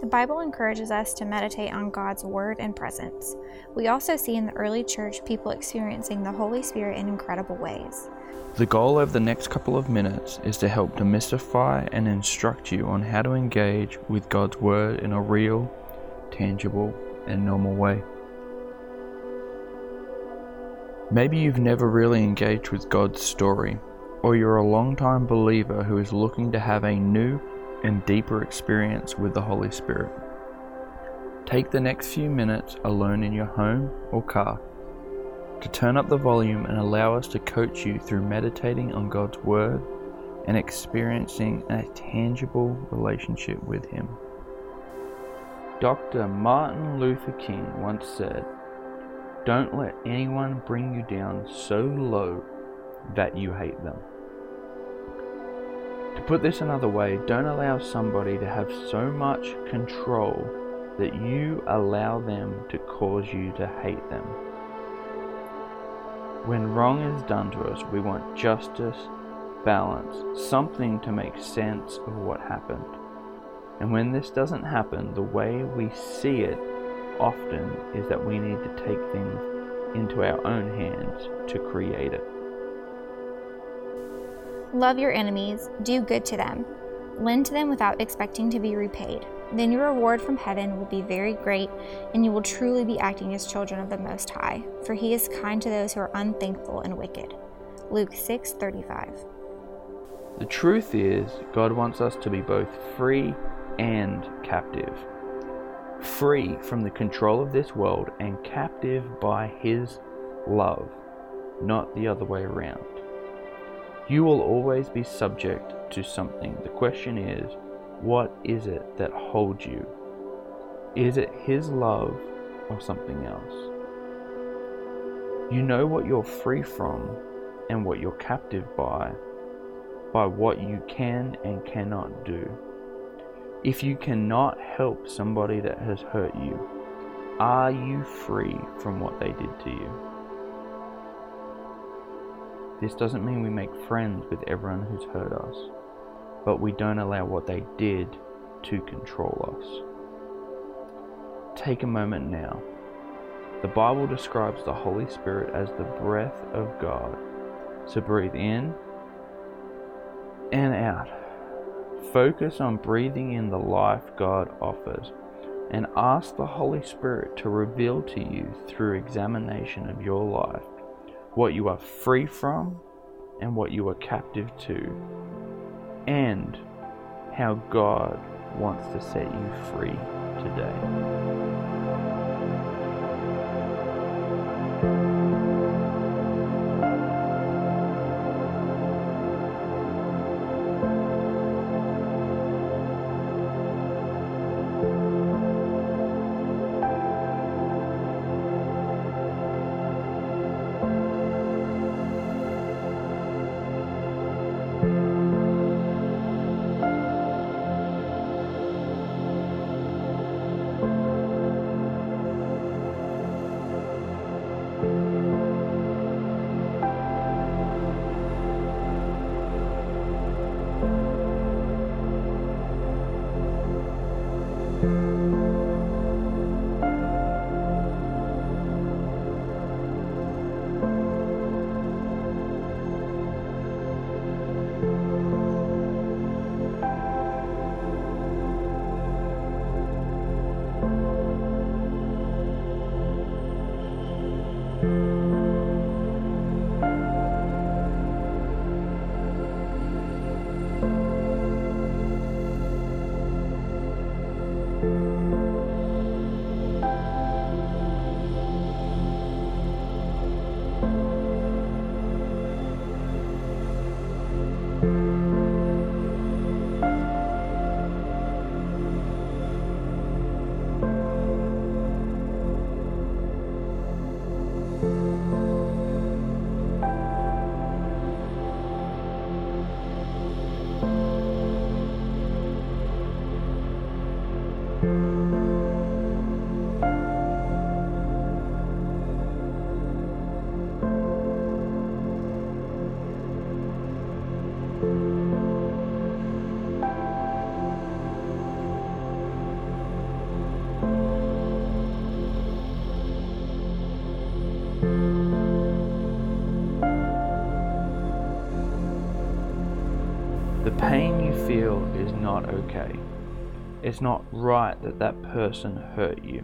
The Bible encourages us to meditate on God's Word and presence. We also see in the early church people experiencing the Holy Spirit in incredible ways. The goal of the next couple of minutes is to help demystify and instruct you on how to engage with God's Word in a real, tangible, and normal way. Maybe you've never really engaged with God's story, or you're a long-time believer who is looking to have a new and deeper experience with the Holy Spirit. Take the next few minutes alone in your home or car to turn up the volume and allow us to coach you through meditating on God's Word and experiencing a tangible relationship with Him. Dr. Martin Luther King once said, Don't let anyone bring you down so low that you hate them. To put this another way, don't allow somebody to have so much control that you allow them to cause you to hate them. When wrong is done to us, we want justice, balance, something to make sense of what happened. And when this doesn't happen, the way we see it often is that we need to take things into our own hands to create it. Love your enemies, do good to them, lend to them without expecting to be repaid. Then your reward from heaven will be very great, and you will truly be acting as children of the Most High, for He is kind to those who are unthankful and wicked. Luke 6:35. The truth is, God wants us to be both free and captive. Free from the control of this world and captive by His love, not the other way around. You will always be subject to something. The question is, what is it that holds you? Is it His love or something else? You know what you're free from and what you're captive by, by what you can and cannot do. If you cannot help somebody that has hurt you, are you free from what they did to you? This doesn't mean we make friends with everyone who's hurt us but we don't allow what they did to control us. Take a moment now. The Bible describes the Holy Spirit as the breath of God. So breathe in and out. Focus on breathing in the life God offers and ask the Holy Spirit to reveal to you through examination of your life what you are free from and what you are captive to and how God wants to set you free today. The pain you feel is not okay. It's not right that that person hurt you.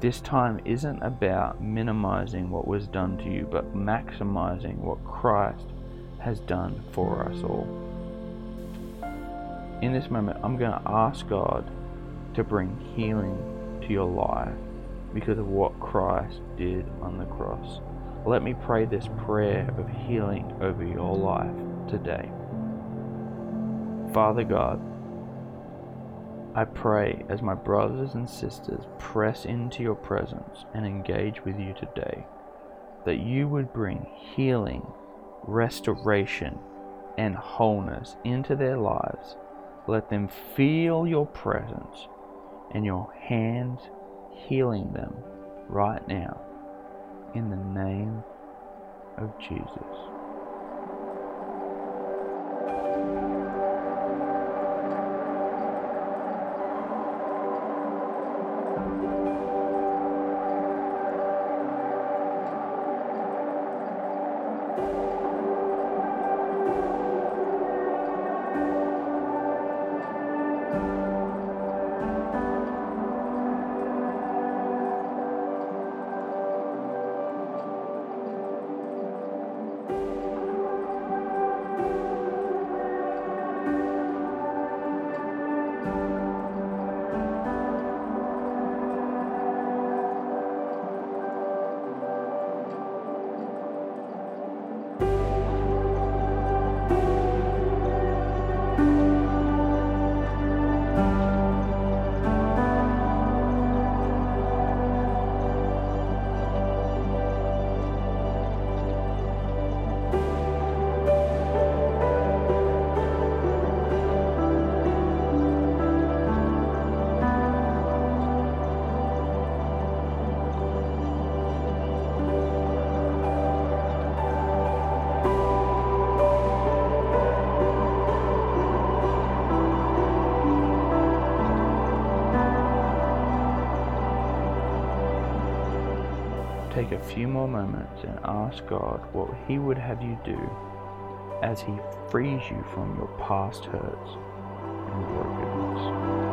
This time isn't about minimizing what was done to you, but maximizing what Christ has done for us all. In this moment, I'm going to ask God to bring healing to your life because of what Christ did on the cross. Let me pray this prayer of healing over your life today. Father God, I pray as my brothers and sisters press into your presence and engage with you today, that you would bring healing, restoration, and wholeness into their lives. Let them feel your presence and your hands healing them right now in the name of Jesus. Take a few more moments and ask God what He would have you do as He frees you from your past hurts and brokenness.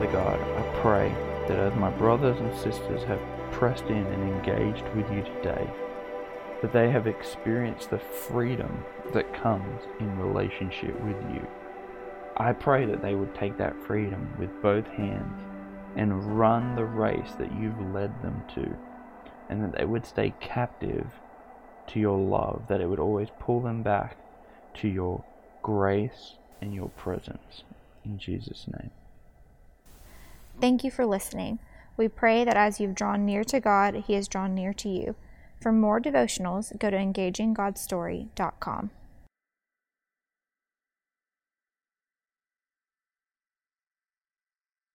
Father God, I pray that as my brothers and sisters have pressed in and engaged with you today, that they have experienced the freedom that comes in relationship with you. I pray that they would take that freedom with both hands and run the race that you've led them to, and that they would stay captive to your love, that it would always pull them back to your grace and your presence. In Jesus' name. Thank you for listening. We pray that as you've drawn near to God, He has drawn near to you. For more devotionals, go to engaginggodstory.com.